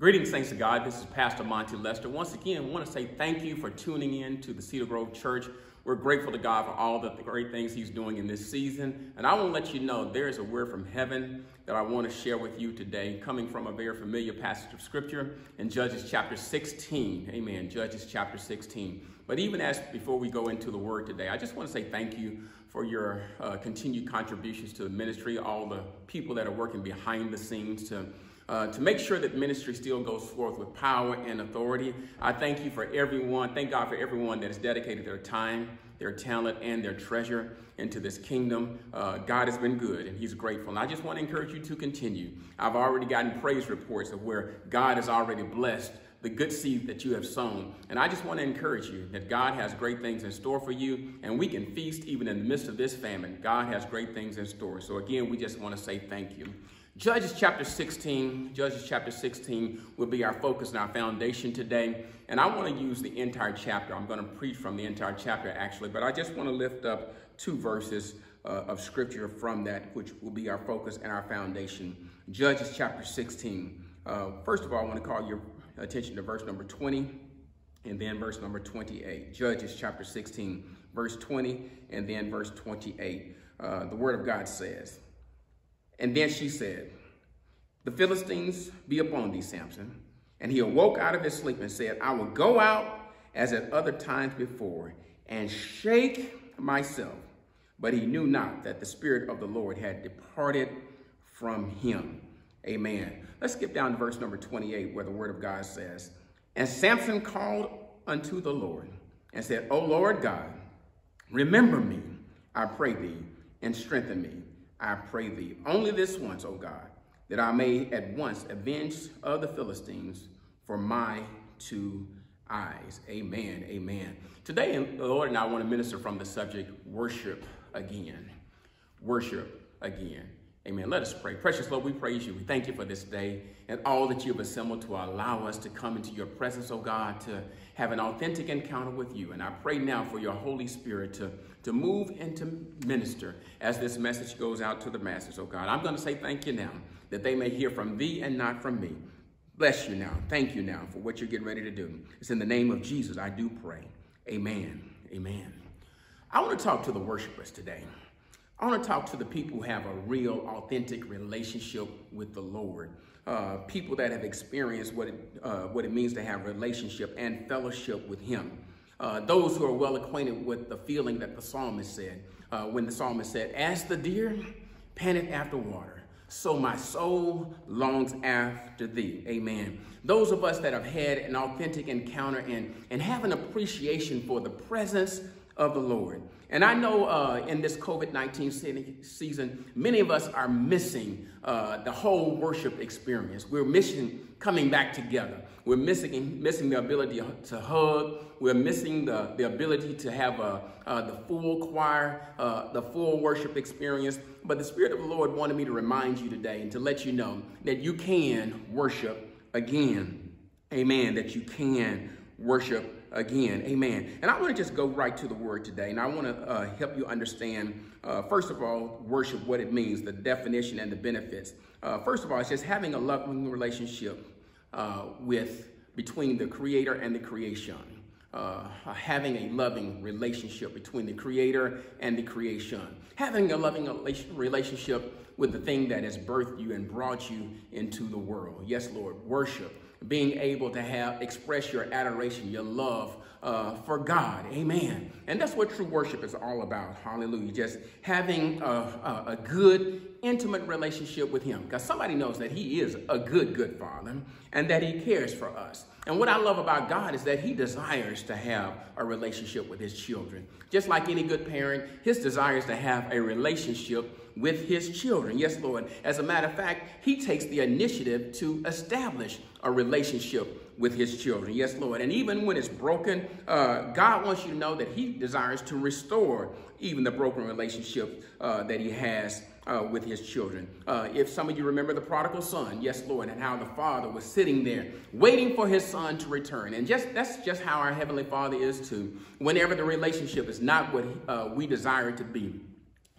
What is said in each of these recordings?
Greetings, thanks to God. This is Pastor Monty Lester. Once again, I want to say thank you for tuning in to the Cedar Grove Church. We're grateful to God for all the great things He's doing in this season. And I want to let you know there is a word from heaven that I want to share with you today, coming from a very familiar passage of Scripture in Judges chapter 16. Amen. Judges chapter 16. But even as before we go into the word today, I just want to say thank you for your uh, continued contributions to the ministry, all the people that are working behind the scenes to uh, to make sure that ministry still goes forth with power and authority. I thank you for everyone. Thank God for everyone that has dedicated their time, their talent, and their treasure into this kingdom. Uh, God has been good and He's grateful. And I just want to encourage you to continue. I've already gotten praise reports of where God has already blessed the good seed that you have sown. And I just want to encourage you that God has great things in store for you, and we can feast even in the midst of this famine. God has great things in store. So, again, we just want to say thank you. Judges chapter 16, Judges chapter 16 will be our focus and our foundation today. And I want to use the entire chapter. I'm going to preach from the entire chapter actually, but I just want to lift up two verses uh, of scripture from that, which will be our focus and our foundation. Judges chapter 16. Uh, first of all, I want to call your attention to verse number 20 and then verse number 28. Judges chapter 16, verse 20, and then verse 28. Uh, the word of God says, and then she said, The Philistines be upon thee, Samson. And he awoke out of his sleep and said, I will go out as at other times before and shake myself. But he knew not that the Spirit of the Lord had departed from him. Amen. Let's skip down to verse number 28 where the word of God says, And Samson called unto the Lord and said, O Lord God, remember me, I pray thee, and strengthen me I pray thee, only this once, O God, that I may at once avenge of the Philistines for my two eyes. Amen. Amen. Today, the Lord and I want to minister from the subject worship again. Worship again. Amen. Let us pray. Precious Lord, we praise you. We thank you for this day and all that you have assembled to allow us to come into your presence, oh God, to have an authentic encounter with you. And I pray now for your Holy Spirit to, to move and to minister as this message goes out to the masses, oh God. I'm going to say thank you now that they may hear from thee and not from me. Bless you now. Thank you now for what you're getting ready to do. It's in the name of Jesus I do pray. Amen. Amen. I want to talk to the worshipers today. I want to talk to the people who have a real, authentic relationship with the Lord. Uh, people that have experienced what it, uh, what it means to have relationship and fellowship with Him. Uh, those who are well acquainted with the feeling that the psalmist said uh, when the psalmist said, As the deer panteth after water, so my soul longs after thee. Amen. Those of us that have had an authentic encounter and, and have an appreciation for the presence of the Lord. And I know uh, in this COVID 19 season, many of us are missing uh, the whole worship experience. We're missing coming back together. We're missing, missing the ability to hug. We're missing the, the ability to have a, uh, the full choir, uh, the full worship experience. But the Spirit of the Lord wanted me to remind you today and to let you know that you can worship again. Amen. That you can worship again. Amen. And I want to just go right to the word today. And I want to uh, help you understand, uh, first of all, worship, what it means, the definition and the benefits. Uh, first of all, it's just having a loving relationship uh, with between the creator and the creation. Uh, having a loving relationship between the creator and the creation. Having a loving relationship with the thing that has birthed you and brought you into the world. Yes, Lord, worship being able to have express your adoration, your love uh, for God. Amen. And that's what true worship is all about. Hallelujah. Just having a, a, a good, intimate relationship with Him. Because somebody knows that He is a good, good Father and that He cares for us. And what I love about God is that He desires to have a relationship with His children. Just like any good parent, His desire is to have a relationship with his children. Yes, Lord. As a matter of fact, he takes the initiative to establish a relationship with his children. Yes, Lord. And even when it's broken, uh, God wants you to know that he desires to restore even the broken relationship uh, that he has uh, with his children. Uh, if some of you remember the prodigal son, yes, Lord, and how the father was sitting there waiting for his son to return. And just that's just how our heavenly father is too. Whenever the relationship is not what uh, we desire it to be,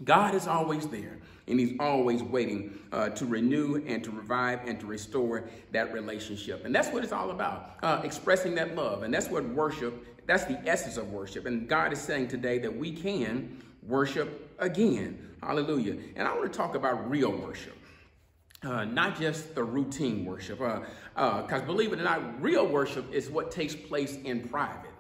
God is always there And he's always waiting uh, to renew and to revive and to restore that relationship. And that's what it's all about, uh, expressing that love. And that's what worship, that's the essence of worship. And God is saying today that we can worship again. Hallelujah. And I want to talk about real worship. Uh, not just the routine worship. Because uh, uh, believe it or not, real worship is what takes place in private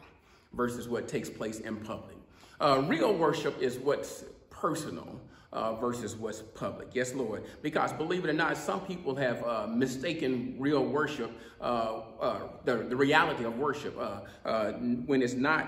versus what takes place in public. Uh, real worship is what's personal. Uh, versus what's public. Yes, Lord. Because believe it or not, some people have uh, mistaken real worship, uh, uh the, the reality of worship, uh, when it's not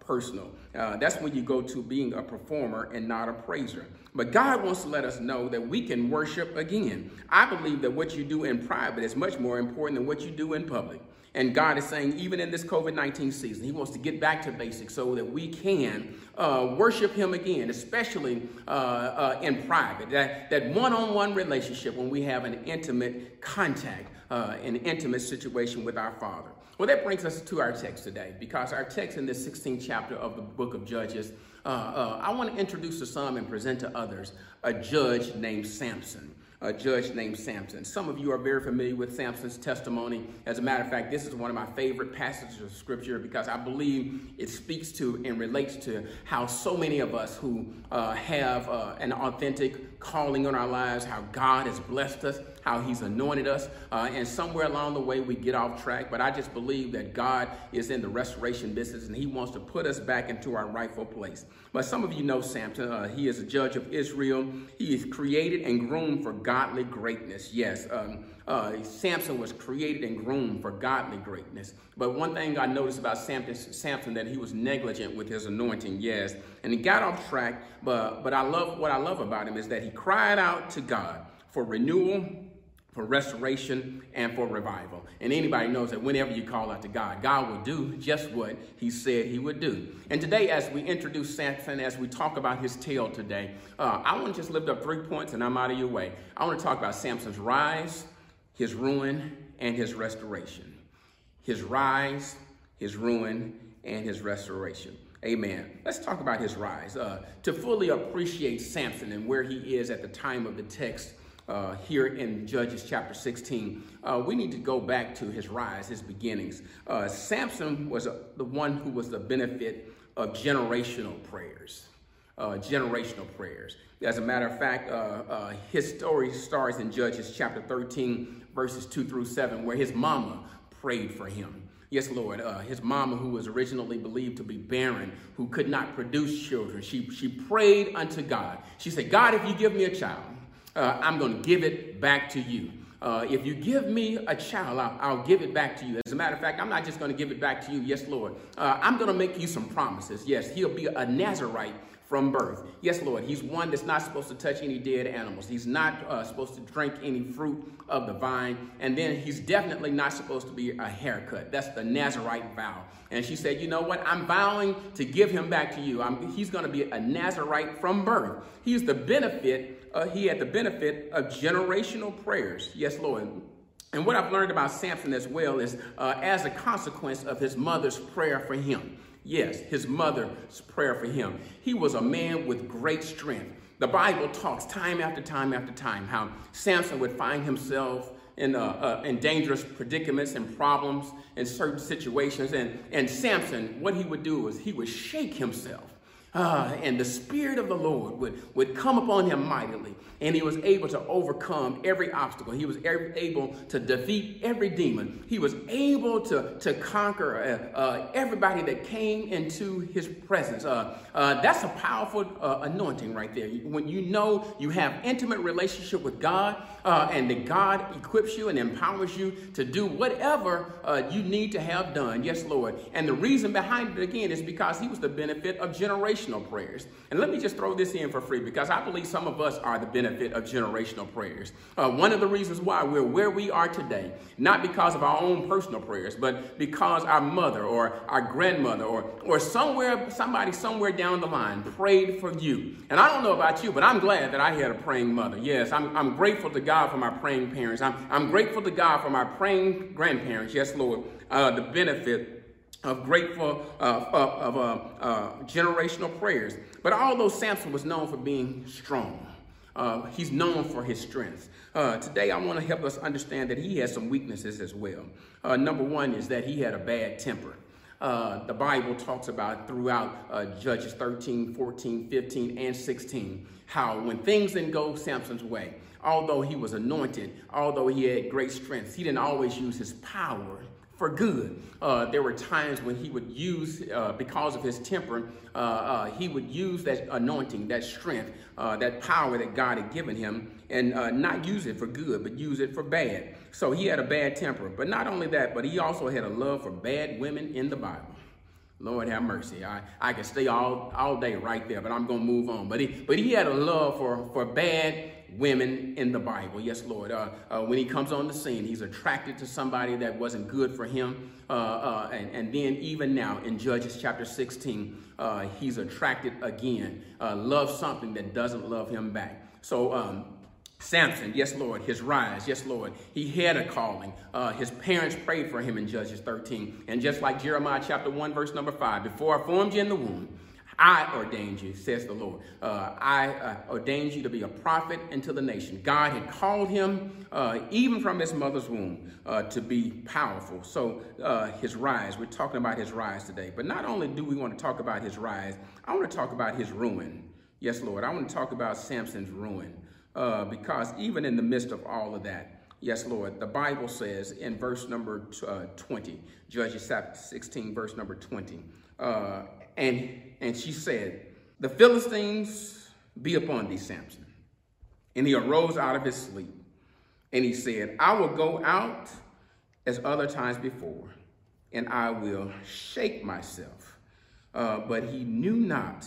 personal. that's when you go to being a performer and not a praiser. But God wants to let us know that we can worship again. I believe that what you do in private is much more important than what you do in public. And God is saying, even in this COVID 19 season, He wants to get back to basics so that we can uh, worship Him again, especially uh, uh, in private. That one on one relationship when we have an intimate contact, uh, an intimate situation with our Father. Well, that brings us to our text today because our text in this 16th chapter of the book of Judges, uh, uh, I want to introduce to some and present to others a judge named Samson a judge named Samson. Some of you are very familiar with Samson's testimony. As a matter of fact, this is one of my favorite passages of scripture because I believe it speaks to and relates to how so many of us who uh, have uh, an authentic calling on our lives, how God has blessed us, how he's anointed us, uh, and somewhere along the way we get off track. But I just believe that God is in the restoration business and he wants to put us back into our rightful place. But some of you know Samson. Uh, he is a judge of Israel. He is created and groomed for godly greatness. Yes, um, uh, Samson was created and groomed for godly greatness. But one thing I noticed about Samson, Samson that he was negligent with his anointing, yes. And he got off track, but, but I love what I love about him is that he cried out to God for renewal for restoration and for revival. And anybody knows that whenever you call out to God, God will do just what he said he would do. And today, as we introduce Samson, as we talk about his tale today, uh, I want to just lift up three points and I'm out of your way. I want to talk about Samson's rise, his ruin, and his restoration. His rise, his ruin, and his restoration. Amen. Let's talk about his rise. Uh, to fully appreciate Samson and where he is at the time of the text, uh, here in Judges chapter 16, uh, we need to go back to his rise, his beginnings. Uh, Samson was a, the one who was the benefit of generational prayers. Uh, generational prayers. As a matter of fact, uh, uh, his story starts in Judges chapter 13, verses 2 through 7, where his mama prayed for him. Yes, Lord. Uh, his mama, who was originally believed to be barren, who could not produce children, she, she prayed unto God. She said, God, if you give me a child, uh, I'm going to give it back to you. Uh, if you give me a child, I'll, I'll, give it back to you. As a matter of fact, I'm not just going to give it back to you. Yes, Lord. Uh, I'm going to make you some promises. Yes, he'll be a Nazarite from birth. Yes, Lord, he's one that's not supposed to touch any dead animals. He's not uh, supposed to drink any fruit of the vine. And then he's definitely not supposed to be a haircut. That's the Nazarite vow. And she said, you know what? I'm vowing to give him back to you. I'm, he's going to be a Nazarite from birth. He's the benefit, uh, he had the benefit of generational prayers. Yes, Lord. And what I've learned about Samson as well is uh, as a consequence of his mother's prayer for him. Yes, his mother's prayer for him. He was a man with great strength. The Bible talks time after time after time how Samson would find himself in, uh, uh, in dangerous predicaments and problems in certain situations. And, and Samson, what he would do is he would shake himself uh, and the Spirit of the Lord would, would come upon him mightily, and he was able to overcome every obstacle. He was able to defeat every demon. He was able to, to conquer uh, uh, everybody that came into his presence. Uh, uh, that's a powerful uh, anointing right there. When you know you have intimate relationship with God, and that God equips you and empowers you to do whatever you need to have done. Yes, Lord. And the reason behind it again is because he was the benefit of generation generational prayers. And let me just throw this in for free because I believe some of us are the benefit of generational prayers. Uh, one of the reasons why we're where we are today, not because of our own personal prayers, but because our mother or our grandmother or, or somewhere, somebody somewhere down the line prayed for you. And I don't know about you, but I'm glad that I had a praying mother. Yes, I'm, I'm grateful to God for my praying parents. I'm, I'm grateful to God for my praying grandparents. Yes, Lord, uh, the benefit of grateful uh, of, of uh, uh, generational prayers. But although Samson was known for being strong, Uh, he's known for his strengths. Uh, today, I want to help us understand that he has some weaknesses as well. Uh, number one is that he had a bad temper. The Bible talks about throughout Judges 13, 14, 15, and 16, how when things didn't go Samson's way, although he was anointed, although he had great strength, he didn't always use his power for good. Uh, there were times when he would use, uh, because of his temper, uh, uh he would use that anointing, that strength, uh, that power that God had given him, and uh, not use it for good, but use it for bad. So he had a bad temper. But not only that, but he also had a love for bad women in the Bible. Lord have mercy. I, I could stay all, all day right there, but I'm going to move on. But he, but he had a love for, for bad women in the Bible. Yes, Lord. Uh, uh, when he comes on the scene, he's attracted to somebody that wasn't good for him. Uh, uh and, and then even now in Judges chapter 16, uh, he's attracted again, uh, loves something that doesn't love him back. So um, Samson, yes, Lord, his rise, yes, Lord. He had a calling. Uh, his parents prayed for him in Judges 13. And just like Jeremiah chapter 1, verse number 5, before I formed you in the womb, I ordained you, says the Lord. Uh, I uh, ordained you to be a prophet into the nation. God had called him, uh, even from his mother's womb, uh, to be powerful. So uh, his rise, we're talking about his rise today. But not only do we want to talk about his rise, I want to talk about his ruin. Yes, Lord, I want to talk about Samson's ruin. Uh, because even in the midst of all of that, yes, Lord, the Bible says in verse number uh, 20, Judges chapter 16, verse number 20, uh, and, and she said, the Philistines be upon thee, Samson. And he arose out of his sleep, and he said, I will go out as other times before, and I will shake myself. Uh, but he knew not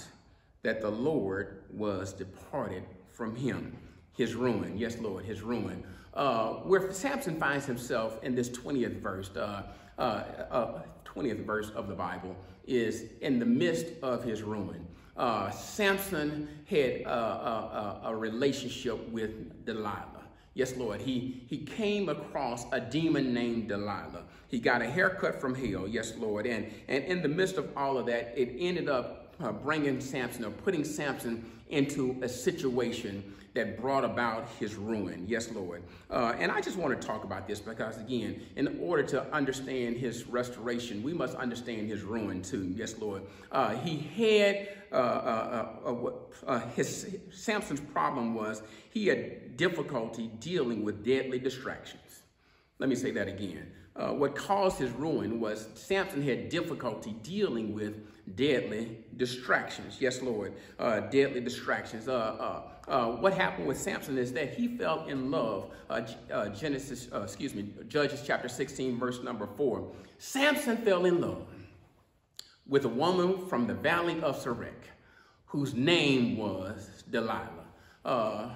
that the Lord was departed from him his ruin. Yes, Lord, his ruin. Uh, where Samson finds himself in this 20th verse, uh, uh, 20th uh, verse of the Bible, is in the midst of his ruin. Uh, Samson had a, a, a relationship with Delilah. Yes, Lord. He, he came across a demon named Delilah. He got a haircut from hell. Yes, Lord. And, and in the midst of all of that, it ended up uh, bringing Samson or putting Samson into a situation that brought about his ruin. Yes, Lord. Uh, and I just want to talk about this because, again, in order to understand his restoration, we must understand his ruin too. Yes, Lord. Uh, he had uh, uh, uh, uh his Samson's problem was he had difficulty dealing with deadly distractions. Let me say that again. what caused his ruin was Samson had difficulty dealing with deadly distractions. Yes, Lord, uh, deadly distractions. Uh, uh, uh, what happened with Samson is that he fell in love. Uh, uh, Genesis, excuse me, Judges chapter 16, verse number 4. Samson fell in love with a woman from the valley of Sorek, whose name was Delilah.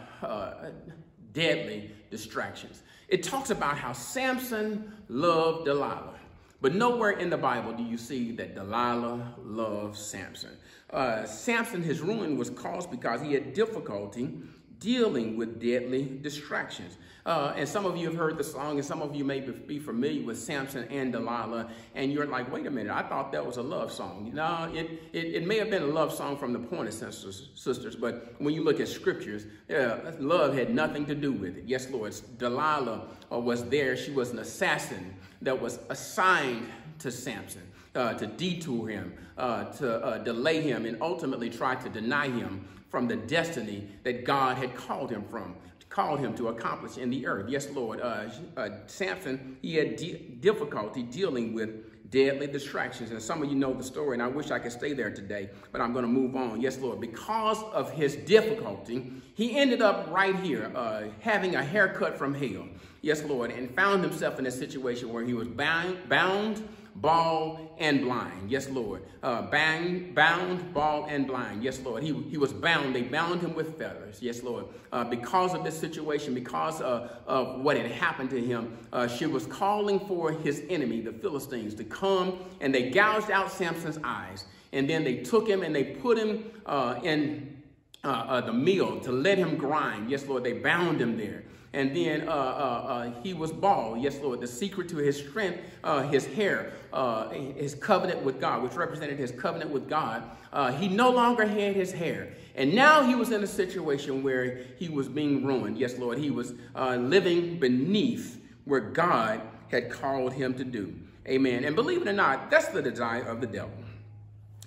deadly distractions. It talks about how Samson loved Delilah. But nowhere in the Bible do you see that Delilah loved Samson. Uh, Samson, his ruin was caused because he had difficulty dealing with deadly distractions. Uh, and some of you have heard the song, and some of you may be familiar with Samson and Delilah, and you're like, wait a minute, I thought that was a love song. No, it, it, it may have been a love song from the Pointer Sisters, sisters but when you look at scriptures, uh, love had nothing to do with it. Yes, Lord, Delilah uh, was there. She was an assassin that was assigned to Samson. Uh, to detour him, uh, to uh, delay him, and ultimately try to deny him from the destiny that God had called him from called him to accomplish in the earth. Yes, Lord. Uh, uh, Samson, he had difficulty dealing with deadly distractions. And some of you know the story, and I wish I could stay there today, but I'm going to move on. Yes, Lord. Because of his difficulty, he ended up right here uh, having a haircut from hell. Yes, Lord. And found himself in a situation where he was bound, bound bald, and blind. Yes, Lord. Uh, bound, bound, bald, and blind. Yes, Lord. He, he was bound. They bound him with feathers. Yes, Lord. Uh, because of this situation, because uh, of what had happened to him, uh, she was calling for his enemy, the Philistines, to come, and they gouged out Samson's eyes. And then they took him and they put him uh, in uh, uh, the mill to let him grind. Yes, Lord, they bound him there. And then uh, uh, uh, he was bald. Yes, Lord. The secret to his strength, uh, his hair, uh, his covenant with God, which represented his covenant with God. Uh, he no longer had his hair. And now he was in a situation where he was being ruined. Yes, Lord. He was living beneath where God had called him to do. Amen. And believe it or not, that's the desire of the devil.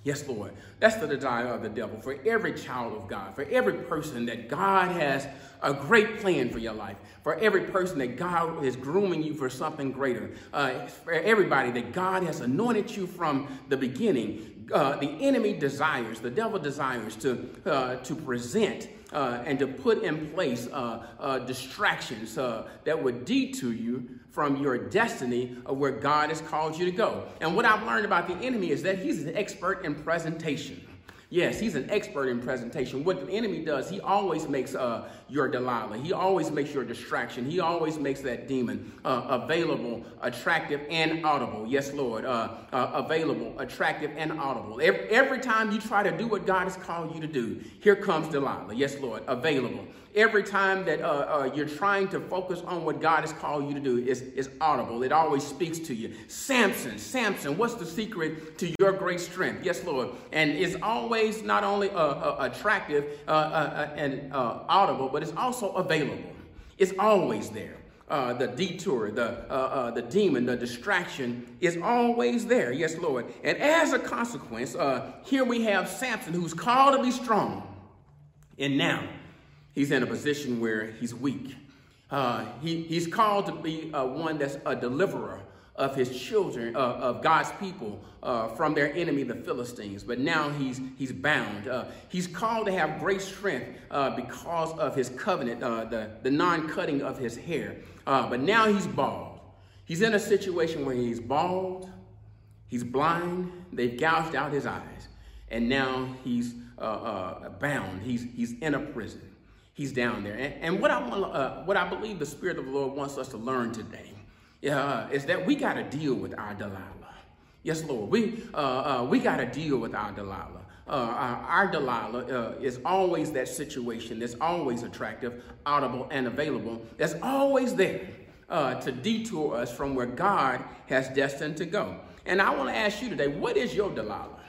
Yes, Lord. That's the desire of the devil for every child of God, for every person that God has a great plan for your life, for every person that God is grooming you for something greater, uh, for everybody that God has anointed you from the beginning. Uh, the enemy desires, the devil desires to, uh, to present uh, and to put in place uh, uh, distractions that would detour you from your destiny of where God has called you to go. And what I've learned about the enemy is that he's an expert in presentation. Yes, he's an expert in presentation. What the enemy does, he always makes uh, your Delilah. He always makes your distraction. He always makes that demon uh, available, attractive, and audible. Yes, Lord. Uh, uh, available, attractive, and audible. Every, every time you try to do what God has called you to do, here comes Delilah. Yes, Lord. Available. Every time that uh, uh, you're trying to focus on what God has called you to do, is is audible. It always speaks to you. Samson, Samson, what's the secret to your great strength? Yes, Lord. And it's always not only uh, attractive and audible, but it's also available. It's always there. Uh, the detour, the, uh, uh, the demon, the distraction is always there. Yes, Lord. And as a consequence, uh, here we have Samson who's called to be strong. And now he's in a position where he's weak. Uh, he, he's called to be uh, one that's a deliverer, of his children, uh, of God's people uh, from their enemy, the Philistines. But now he's, he's bound. Uh, he's called to have great strength uh, because of his covenant, the, the non cutting of his hair. But now he's bald. He's in a situation where he's bald, he's blind, they've gouged out his eyes, and now he's bound. He's, he's in a prison. He's down there. And, and what, I want, what I believe the Spirit of the Lord wants us to learn today uh, is that we got to deal with our Delilah. Yes, Lord. We, uh, uh, we got to deal with our Delilah. Uh, our, our, Delilah uh, is always that situation that's always attractive, audible, and available. That's always there uh, to detour us from where God has destined to go. And I want to ask you today, what is your Delilah?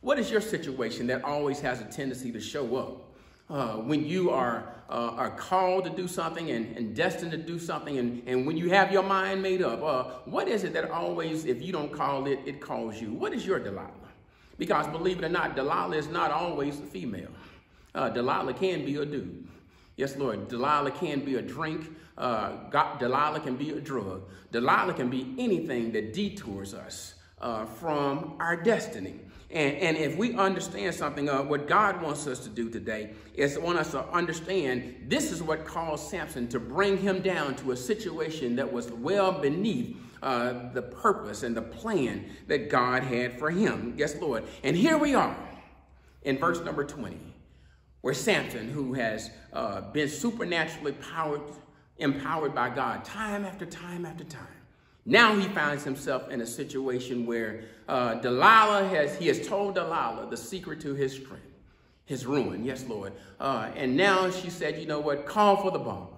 What is your situation that always has a tendency to show up? Uh, when you are, uh, are called to do something and, and destined to do something, and, and when you have your mind made up, uh, what is it that always, if you don't call it, it calls you? What is your Delilah? Because believe it or not, Delilah is not always a female. Uh, Delilah can be a dude. Yes, Lord. Delilah can be a drink. Uh, God, Delilah can be a drug. Delilah can be anything that detours us uh, from our destiny. And, and if we understand something, uh, what God wants us to do today is want us to understand this is what caused Samson to bring him down to a situation that was well beneath uh, the purpose and the plan that God had for him. Yes, Lord. And here we are in verse number 20, where Samson, who has uh, been supernaturally powered, empowered by God time after time after time, now he finds himself in a situation where uh, Delilah has, he has told Delilah the secret to his strength, his ruin. Yes, Lord. Uh, and now she said, you know what, call for the barber.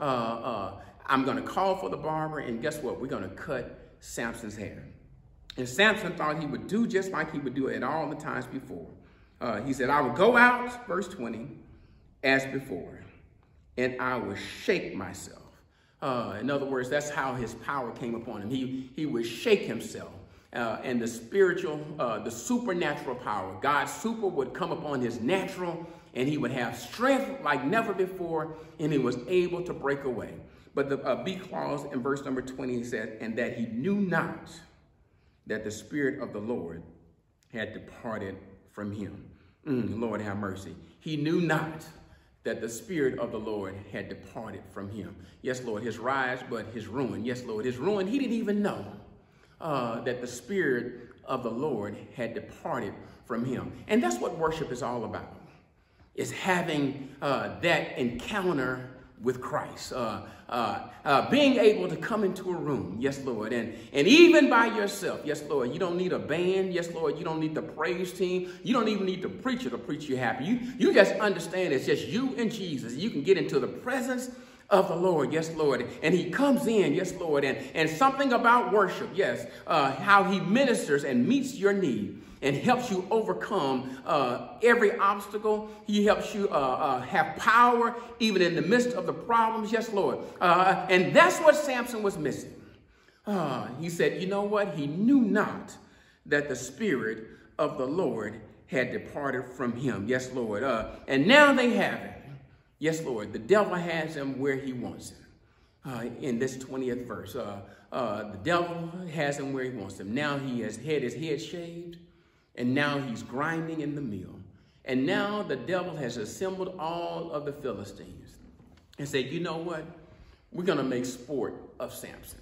Uh, uh I'm going to call for the barber, and guess what? We're going to cut Samson's hair. And Samson thought he would do just like he would do it all the times before. Uh, he said, I will go out, verse 20, as before, and I will shake myself uh, in other words, that's how his power came upon him. He, he would shake himself. Uh, and the spiritual, uh, the supernatural power, God's super would come upon his natural, and he would have strength like never before, and he was able to break away. But the uh, B clause in verse number 20 says, and that he knew not that the Spirit of the Lord had departed from him. Mm, Lord have mercy. He knew not that the Spirit of the Lord had departed from him. Yes, Lord, his rise, but his ruin. Yes, Lord, his ruin. He didn't even know uh, that the Spirit of the Lord had departed from him. And that's what worship is all about, is having uh, that encounter with Christ. Uh, uh, uh, being able to come into a room, yes, Lord, and, and even by yourself, yes, Lord, you don't need a band, yes, Lord, you don't need the praise team, you don't even need the preacher to preach you happy. You, you just understand it's just you and Jesus. You can get into the presence of the Lord, yes, Lord. And he comes in, yes, Lord. And, and something about worship, yes, uh, how he ministers and meets your need and helps you overcome uh, every obstacle. He helps you uh, uh, have power even in the midst of the problems. Yes, Lord. Uh, and that's what Samson was missing. Uh, he said, you know what? He knew not that the Spirit of the Lord had departed from him. Yes, Lord. Uh, and now they have it. Yes, Lord. The devil has him where he wants him. in this 20th verse, the devil has him where he wants him. Now he has had his head shaved. And now he's grinding in the mill. And now the devil has assembled all of the Philistines and said, you know what? We're going to make sport of Samson.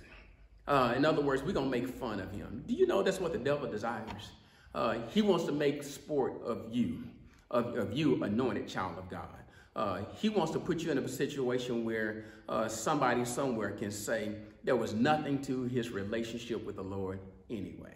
Uh, in other words, we're going to make fun of him. Do you know that's what the devil desires? Uh, he wants to make sport of you, of, of you, anointed child of God. Uh, he wants to put you in a situation where uh, somebody somewhere can say there was nothing to his relationship with the Lord anyway.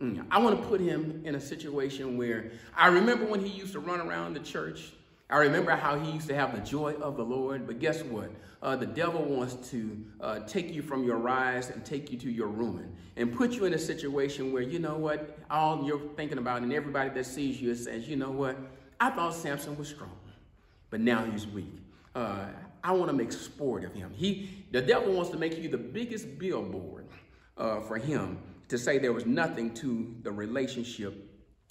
Mm, I want to put him in a situation where I remember when he used to run around the church. I remember how he used to have the joy of the Lord. But guess what? Uh, the devil wants to uh, take you from your rise and take you to your ruin and put you in a situation where, you know what, all you're thinking about and everybody that sees you says, you know what, I thought Samson was strong, but now he's weak. Uh, I want to make sport of him. He, the devil wants to make you the biggest billboard uh, for him to say there was nothing to the relationship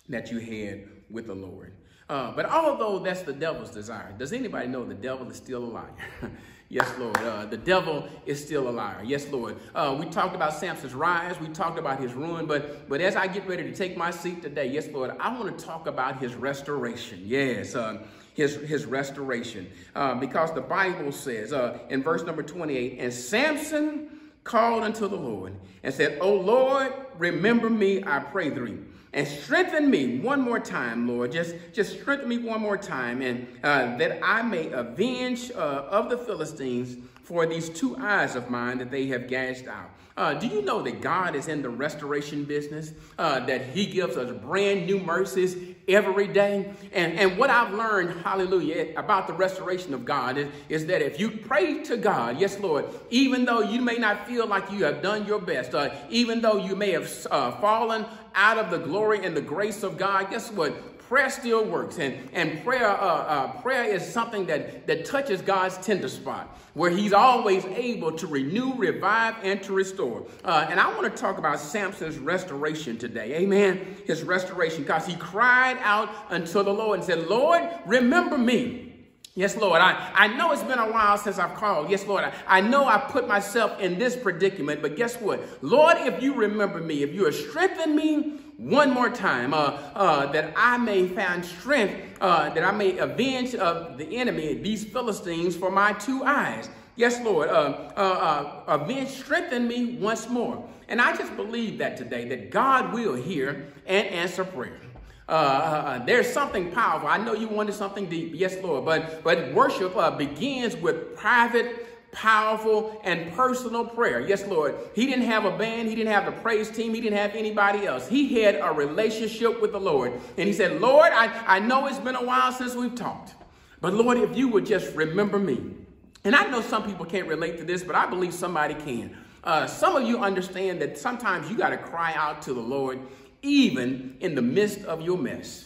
that you had with the Lord. Uh, but although that's the devil's desire, does anybody know the devil is still a liar? yes, Lord. Uh, the devil is still a liar. Yes, Lord. Uh, we talked about Samson's rise. We talked about his ruin. But but as I get ready to take my seat today, yes, Lord, I want to talk about his restoration. Yes. Uh, his, his restoration. Uh, because the Bible says uh, in verse number 28, and Samson called unto the Lord and said, O Lord, remember me, I pray thee, and strengthen me one more time, Lord. Just, just strengthen me one more time, and uh, that I may avenge uh, of the Philistines for these two eyes of mine that they have gashed out. Uh, do you know that God is in the restoration business? Uh, that He gives us brand new mercies every day. And, and what I've learned, hallelujah, about the restoration of God is, is that if you pray to God, yes, Lord, even though you may not feel like you have done your best, uh, even though you may have uh, fallen out of the glory and the grace of God, guess what? Prayer still works and, and prayer uh, uh, prayer is something that, that touches god's tender spot where he's always able to renew revive and to restore uh, and i want to talk about samson's restoration today amen his restoration because he cried out unto the lord and said lord remember me Yes, Lord. I, I know it's been a while since I've called. Yes, Lord. I, I know I put myself in this predicament, but guess what? Lord, if you remember me, if you have strengthened me one more time, uh, uh, that I may find strength, uh, that I may avenge of the enemy, these Philistines, for my two eyes. Yes, Lord. Uh, uh, uh, avenge, strengthen me once more. And I just believe that today, that God will hear and answer prayer. Uh, uh, there's something powerful. I know you wanted something deep. Yes, Lord. But, but worship uh, begins with private, powerful, and personal prayer. Yes, Lord. He didn't have a band. He didn't have the praise team. He didn't have anybody else. He had a relationship with the Lord. And he said, Lord, I, I know it's been a while since we've talked. But Lord, if you would just remember me. And I know some people can't relate to this, but I believe somebody can. Uh, some of you understand that sometimes you got to cry out to the Lord even in the midst of your mess.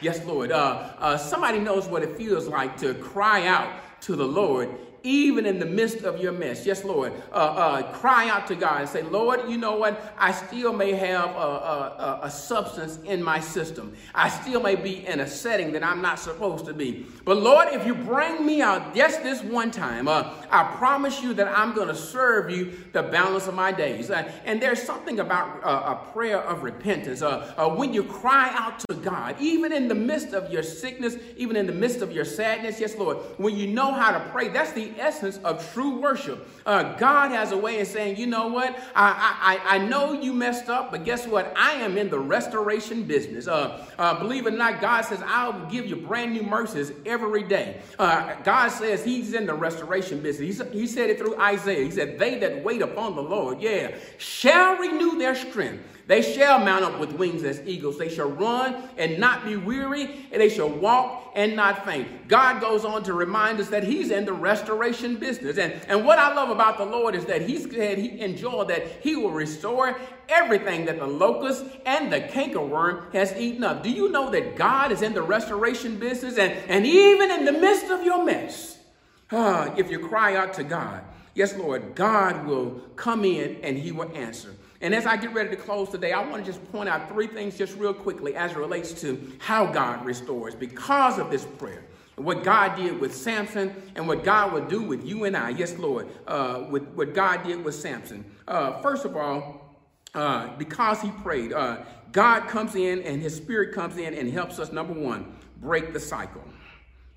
Yes, Lord. Uh, uh, somebody knows what it feels like to cry out to the Lord even in the midst of your mess. Yes, Lord. Uh, uh, cry out to God and say, Lord, you know what? I still may have a, a, a, substance in my system. I still may be in a setting that I'm not supposed to be. But Lord, if you bring me out just this one time, uh, I promise you that I'm going to serve you the balance of my days. Uh, and there's something about uh, a prayer of repentance. Uh, when you cry out to God, even in the midst of your sickness, even in the midst of your sadness, yes, Lord, when you know how to pray, that's the essence of true worship. Uh, God has a way of saying, you know what? I, I, I know you messed up, but guess what? I am in the restoration business. Uh, uh, believe it or not, God says, I'll give you brand new mercies every day. Uh, God says he's in the restoration business. He, he said it through Isaiah. He said, they that wait upon the Lord, yeah, shall renew their strength. They shall mount up with wings as eagles. They shall run and not be weary, and they shall walk and not faint. God goes on to remind us that He's in the restoration business. And, and what I love about the Lord is that He said He enjoyed that He will restore everything that the locust and the cankerworm has eaten up. Do you know that God is in the restoration business? And, and even in the midst of your mess, uh, if you cry out to God, yes, Lord, God will come in and He will answer. And as I get ready to close today, I want to just point out three things just real quickly as it relates to how God restores because of this prayer. What God did with Samson and what God will do with you and I. Yes, Lord, uh, with what God did with Samson. Uh, first of all, uh, because he prayed, uh, God comes in and his spirit comes in and helps us, number one, break the cycle.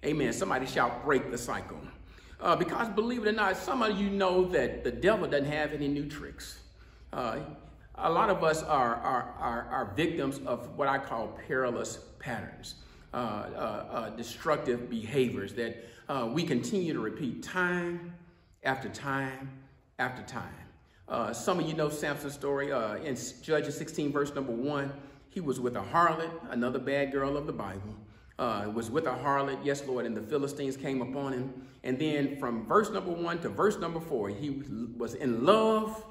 Amen. Somebody shout, break the cycle. Uh, because believe it or not, some of you know that the devil doesn't have any new tricks. Uh, a lot of us are, are, are, are, victims of what I call perilous patterns, uh, uh, uh destructive behaviors that uh, we continue to repeat time after time after time. Uh, some of you know Samson's story in Judges 16, verse number one. He was with a harlot, another bad girl of the Bible. Uh, was with a harlot, yes, Lord, and the Philistines came upon him. And then from verse number one to verse number four, he was in love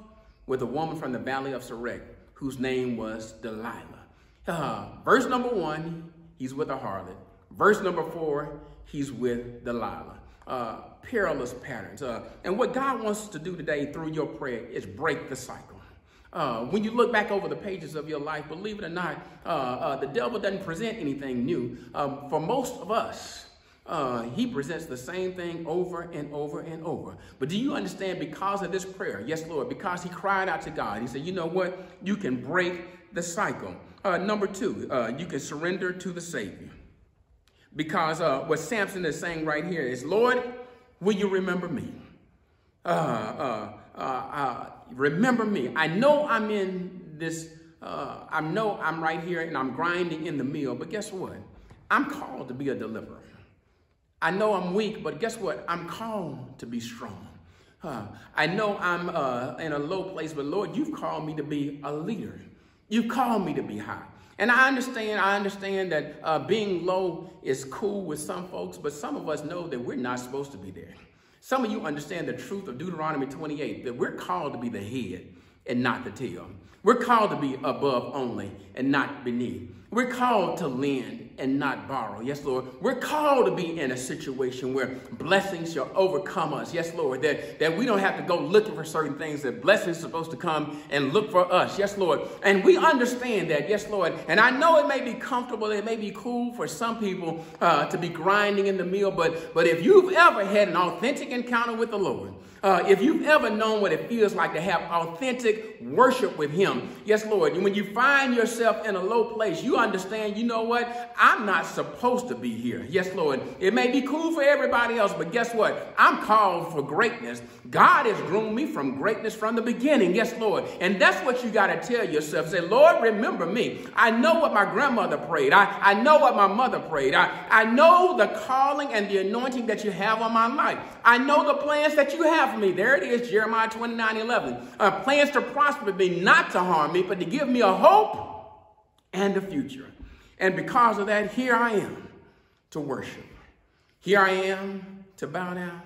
with a woman from the valley of Sorek whose name was Delilah. Uh, verse number one, he's with a harlot. Verse number four, he's with Delilah. Uh, perilous patterns. Uh, and what God wants to do today through your prayer is break the cycle. Uh, when you look back over the pages of your life, believe it or not, uh, uh, the devil doesn't present anything new. Um, for most of us, uh, he presents the same thing over and over and over. But do you understand because of this prayer? Yes, Lord, because he cried out to God. He said, you know what? You can break the cycle. Uh, number two, uh, you can surrender to the Savior. Because uh, what Samson is saying right here is, Lord, will you remember me? Uh, uh, remember me. I know I'm in this, I know I'm right here and I'm grinding in the mill, but guess what? I'm called to be a deliverer. I know I'm weak, but guess what? I'm called to be strong. Huh. I know I'm uh, in a low place, but Lord, you've called me to be a leader. You've called me to be high. And I understand, I understand that uh, being low is cool with some folks, but some of us know that we're not supposed to be there. Some of you understand the truth of Deuteronomy 28, that we're called to be the head and not the tail. We're called to be above only and not beneath. We're called to lend and not borrow. Yes, Lord. We're called to be in a situation where blessings shall overcome us. Yes, Lord. That, that we don't have to go looking for certain things, that blessings are supposed to come and look for us. Yes, Lord. And we understand that. Yes, Lord. And I know it may be comfortable, it may be cool for some people uh, to be grinding in the mill, but, but if you've ever had an authentic encounter with the Lord, uh, if you've ever known what it feels like to have authentic worship with Him, yes, Lord, when you find yourself in a low place, you understand, you know what? I'm not supposed to be here. Yes, Lord. It may be cool for everybody else, but guess what? I'm called for greatness. God has groomed me from greatness from the beginning. Yes, Lord. And that's what you got to tell yourself. Say, Lord, remember me. I know what my grandmother prayed. I, I know what my mother prayed. I, I know the calling and the anointing that you have on my life. I know the plans that you have for me. There it is, Jeremiah 29 11. Uh, plans to prosper me, not to harm me, but to give me a hope and a future. And because of that, here I am to worship. Here I am to bow down.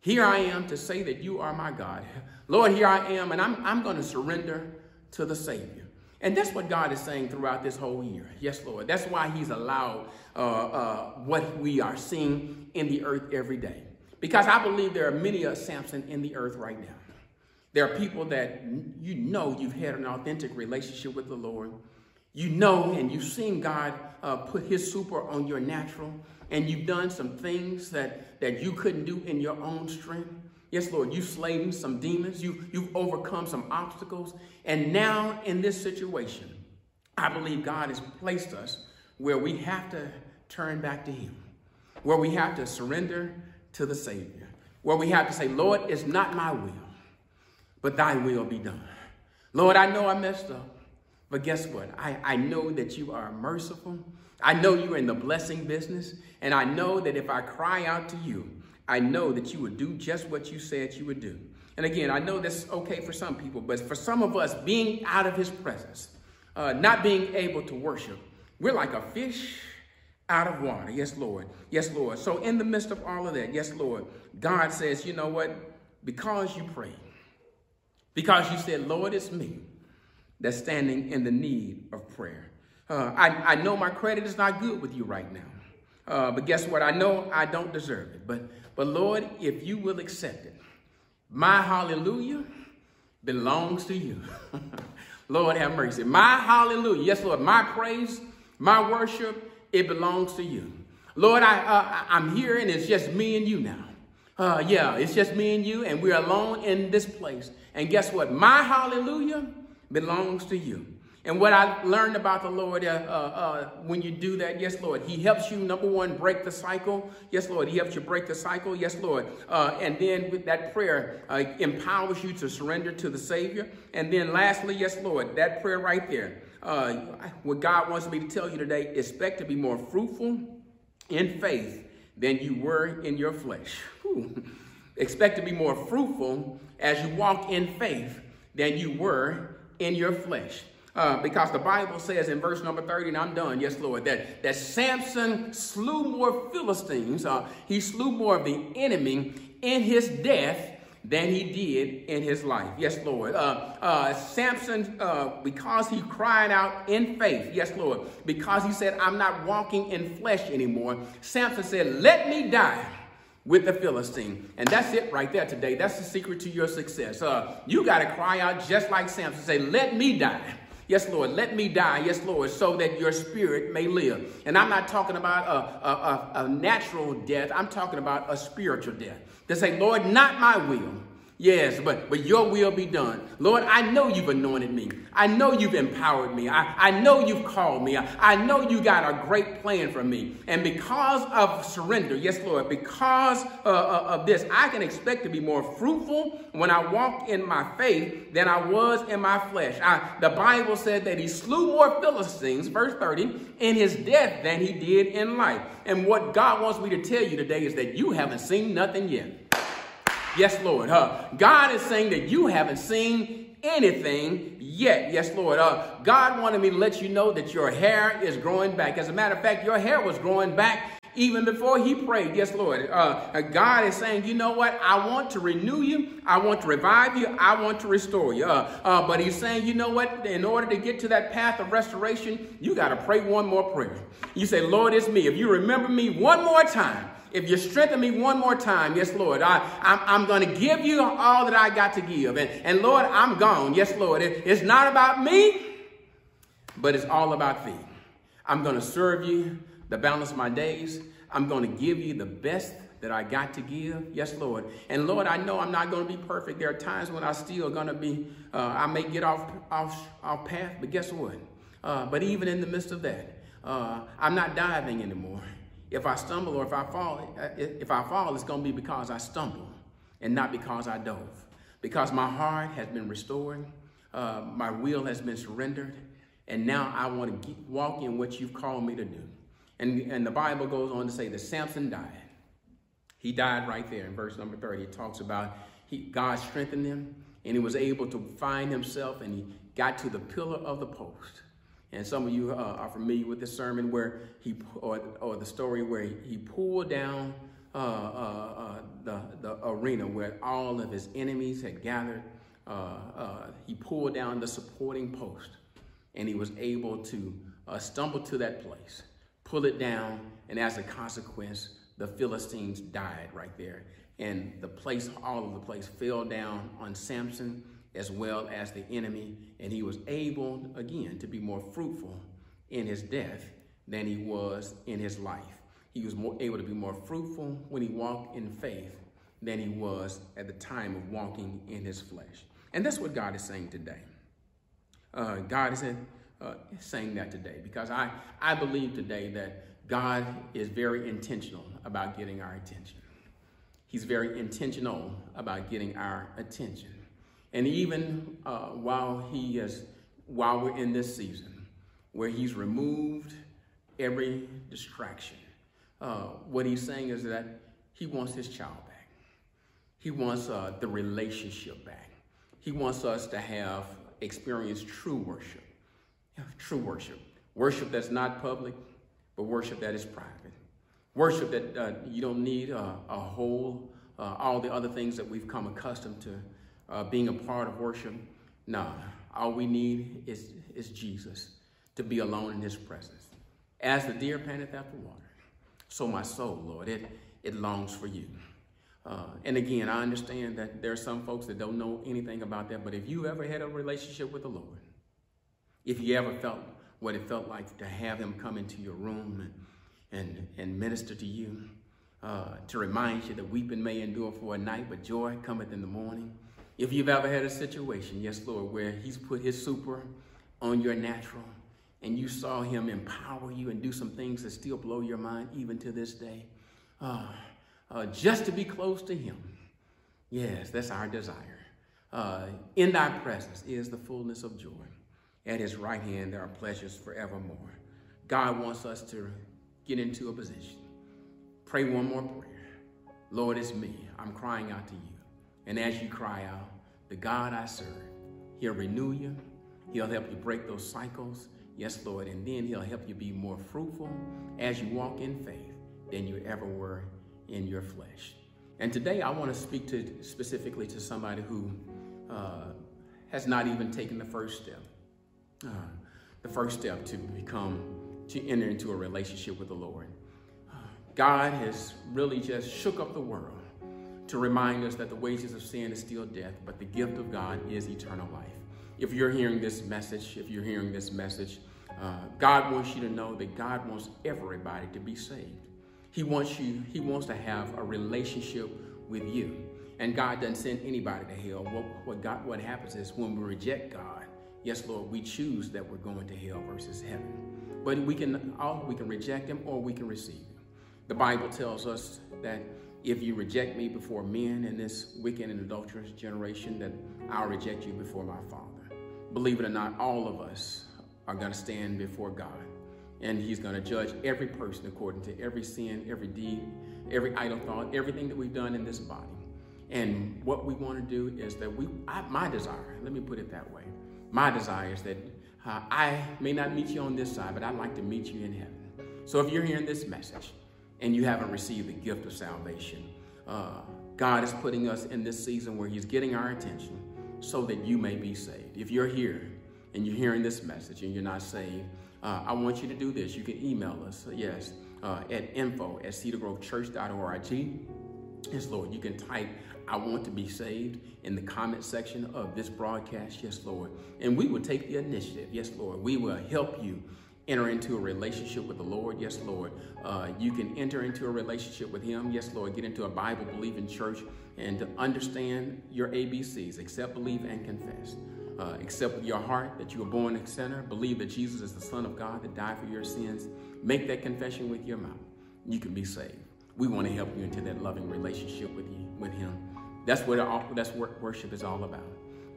Here I am to say that you are my God. Lord, here I am, and I'm, I'm going to surrender to the Savior. And that's what God is saying throughout this whole year. Yes, Lord. That's why He's allowed uh, uh, what we are seeing in the earth every day. Because I believe there are many of Samson in the earth right now. There are people that you know you've had an authentic relationship with the Lord. You know and you've seen God uh, put his super on your natural, and you've done some things that, that you couldn't do in your own strength. Yes, Lord, you've slain some demons, you, you've overcome some obstacles, and now in this situation, I believe God has placed us where we have to turn back to him, where we have to surrender to the Savior, where we have to say, Lord, it's not my will, but thy will be done. Lord, I know I messed up, but guess what? I, I know that you are merciful. I know you're in the blessing business, and I know that if I cry out to you, I know that you would do just what you said you would do. And again, I know that's okay for some people, but for some of us, being out of his presence, uh, not being able to worship, we're like a fish out of water. Yes, Lord. Yes, Lord. So in the midst of all of that, yes, Lord, God says, you know what? Because you prayed, because you said, Lord, it's me that's standing in the need of prayer. Uh, I, I know my credit is not good with you right now. Uh, but guess what? I know I don't deserve it. But, but Lord, if you will accept it, my hallelujah belongs to you. Lord have mercy. My hallelujah, yes, Lord, my praise, my worship, it belongs to you. Lord, I, uh, I'm here and it's just me and you now. Uh, yeah, it's just me and you, and we're alone in this place. And guess what? My hallelujah belongs to you. And what I learned about the Lord uh, uh, uh, when you do that, yes, Lord, He helps you, number one, break the cycle. Yes, Lord, He helps you break the cycle. Yes, Lord. Uh, and then with that prayer uh, empowers you to surrender to the Savior. And then lastly, yes, Lord, that prayer right there. Uh, what God wants me to tell you today, expect to be more fruitful in faith than you were in your flesh. Expect to be more fruitful as you walk in faith than you were in your flesh. Uh, because the Bible says in verse number 30, and I'm done, yes, Lord, that, that Samson slew more Philistines, uh, he slew more of the enemy in his death than he did in his life. Yes, Lord. Uh, uh, Samson, uh, because he cried out in faith, yes, Lord, because he said, I'm not walking in flesh anymore, Samson said, Let me die with the Philistine. And that's it right there today. That's the secret to your success. Uh, you got to cry out just like Samson. Say, Let me die Yes, Lord, let me die. Yes, Lord, so that your spirit may live. And I'm not talking about a, a, a, a natural death. I'm talking about a spiritual death. To say, Lord, not my will, Yes, but, but your will be done. Lord, I know you've anointed me. I know you've empowered me. I, I know you've called me. I, I know you got a great plan for me. And because of surrender, yes, Lord, because uh, uh, of this, I can expect to be more fruitful when I walk in my faith than I was in my flesh. I, the Bible said that he slew more Philistines, verse 30, in his death than he did in life. And what God wants me to tell you today is that you haven't seen nothing yet. Yes, Lord. Uh, God is saying that you haven't seen anything yet. Yes, Lord. Uh, God wanted me to let you know that your hair is growing back. As a matter of fact, your hair was growing back even before he prayed. Yes, Lord. Uh, God is saying, you know what? I want to renew you. I want to revive you. I want to restore you. Uh, uh, but he's saying, you know what? In order to get to that path of restoration, you got to pray one more prayer. You say, Lord, it's me. If you remember me one more time, if you strengthen me one more time, yes, Lord, I, I'm, I'm going to give you all that I got to give. And, and Lord, I'm gone. Yes, Lord. It, it's not about me, but it's all about thee. I'm going to serve you the balance of my days. I'm going to give you the best that I got to give. Yes, Lord. And Lord, I know I'm not going to be perfect. There are times when I still going to be, uh, I may get off, off, off path, but guess what? Uh, but even in the midst of that, uh, I'm not diving anymore. If I stumble or if I fall, uh, if I fall, it's going to be because I stumbled and not because I dove. Because my heart has been restored, uh, my will has been surrendered, and now I want to walk in what you've called me to do. And, and the Bible goes on to say that Samson died. He died right there in verse number 30. It talks about he, God strengthened him, and he was able to find himself, and he got to the pillar of the post. And some of you uh, are familiar with the sermon where he, or, or the story where he, pulled down uh, uh, uh the, the arena where all of his enemies had gathered. Uh, uh, he pulled down the supporting post and he was able to stumble to that place, pull it down, and as a consequence, the Philistines died right there. And the place, all of the place fell down on Samson as well as the enemy, and he was able, again, to be more fruitful in his death than he was in his life. He was more able to be more fruitful when he walked in faith than he was at the time of walking in his flesh. And that's what God is saying today. Uh, God is uh, saying that today because I, I believe today that God is very intentional about getting our attention. He's very intentional about getting our attention. And even uh, while he is, while we're in this season, where he's removed every distraction, uh, what he's saying is that he wants his child back. He wants uh, the relationship back. He wants us to have experienced true worship. True worship. Worship that's not public, but worship that is private. Worship that uh, you don't need a, a whole, uh, all the other things that we've come accustomed to uh, being a part of worship. Nah, all we need is, is Jesus to be alone in his presence. As the deer panteth after water, so my soul, Lord, it, it longs for you. Uh, and again, I understand that there are some folks that don't know anything about that, but if you ever had a relationship with the Lord, if you ever felt what it felt like to have him come into your room and, and, and minister to you, uh, to remind you that weeping may endure for a night, but joy cometh in the morning. If you've ever had a situation, yes, Lord, where he's put his super on your natural and you saw him empower you and do some things that still blow your mind even to this day, uh, uh, just to be close to him. Yes, that's our desire. Uh, in thy presence is the fullness of joy. At his right hand, there are pleasures forevermore. God wants us to get into a position. Pray one more prayer. Lord, it's me. I'm crying out to you. And as you cry out, the God I serve, he'll renew you. He'll help you break those cycles. Yes, Lord. And then he'll help you be more fruitful as you walk in faith than you ever were in your flesh. And today I want to speak to specifically to somebody who uh, has not even taken the first step. Uh, the first step to become, to enter into a relationship with the Lord. Uh, God has really just shook up the world to remind us that the wages of sin is still death, but the gift of God is eternal life. If you're hearing this message, if you're hearing this message, uh, God wants you to know that God wants everybody to be saved. He wants you, he wants to have a relationship with you. And God doesn't send anybody to hell. What, what, God, what happens is when we reject God, yes, Lord, we choose that we're going to hell versus heaven. But we can, all, we can reject him or we can receive him. The Bible tells us that if you reject me before men in this wicked and adulterous generation, that I'll reject you before my Father. Believe it or not, all of us are going to stand before God. And he's going to judge every person according to every sin, every deed, every idle thought, everything that we've done in this body. And what we want to do is that we, I, my desire, let me put it that way. My desire is that uh, I may not meet you on this side, but I'd like to meet you in heaven. So if you're hearing this message, and you haven't received the gift of salvation. Uh, God is putting us in this season where He's getting our attention so that you may be saved. If you're here and you're hearing this message and you're not saved, uh, I want you to do this. You can email us, yes, uh, at info at cedargrovechurch.org. Yes, Lord, you can type, I want to be saved in the comment section of this broadcast. Yes, Lord. And we will take the initiative. Yes, Lord. We will help you enter into a relationship with the Lord. Yes, Lord. Uh, you can enter into a relationship with Him. Yes, Lord. Get into a Bible believing church and to understand your ABCs accept, believe, and confess. Uh, accept with your heart that you were born a sinner. Believe that Jesus is the Son of God that died for your sins. Make that confession with your mouth. You can be saved. We want to help you into that loving relationship with you, with Him. That's what all, that's what worship is all about.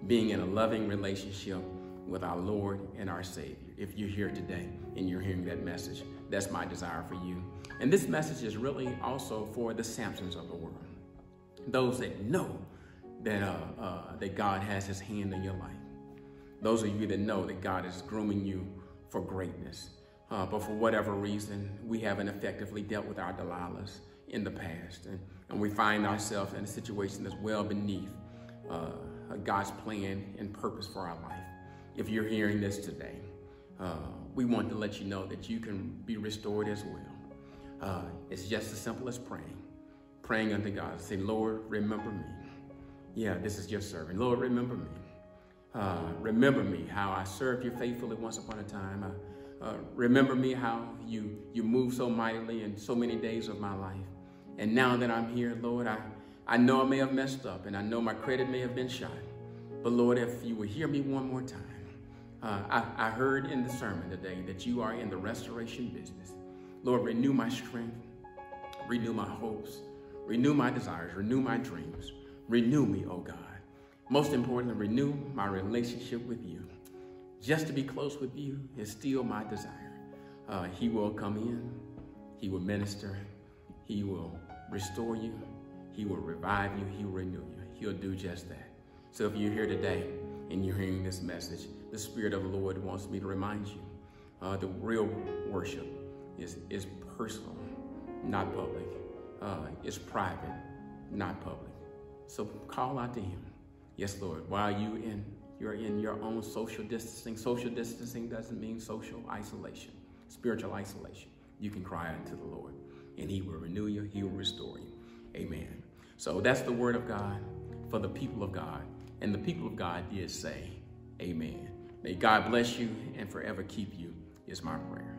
Being in a loving relationship with our Lord and our Savior. If you're here today and you're hearing that message, that's my desire for you. And this message is really also for the Samsons of the world, those that know that, uh, uh, that God has his hand in your life. Those of you that know that God is grooming you for greatness. Uh, but for whatever reason, we haven't effectively dealt with our Delilahs in the past. And, and we find ourselves in a situation that's well beneath uh, God's plan and purpose for our life if you're hearing this today, uh, we want to let you know that you can be restored as well. Uh, it's just as simple as praying. Praying unto God. Say, Lord, remember me. Yeah, this is your servant. Lord, remember me. Uh, remember me, how I served you faithfully once upon a time. Uh, uh, remember me, how you, you moved so mightily in so many days of my life. And now that I'm here, Lord, I, I know I may have messed up and I know my credit may have been shot. But Lord, if you would hear me one more time, uh, I, I heard in the sermon today that you are in the restoration business. Lord, renew my strength, renew my hopes, Renew my desires, renew my dreams. Renew me, oh God. Most importantly, renew my relationship with you. Just to be close with you is still my desire. Uh, he will come in, He will minister, He will restore you, He will revive you, He will renew you. He'll do just that. So if you're here today and you're hearing this message, the Spirit of the Lord wants me to remind you uh, the real worship is, is personal, not public. Uh, it's private, not public. So call out to Him. Yes, Lord. While you in you're in your own social distancing. Social distancing doesn't mean social isolation, spiritual isolation. You can cry out to the Lord, and He will renew you. He will restore you. Amen. So that's the word of God for the people of God, and the people of God did say, Amen. May God bless you and forever keep you. Is my prayer.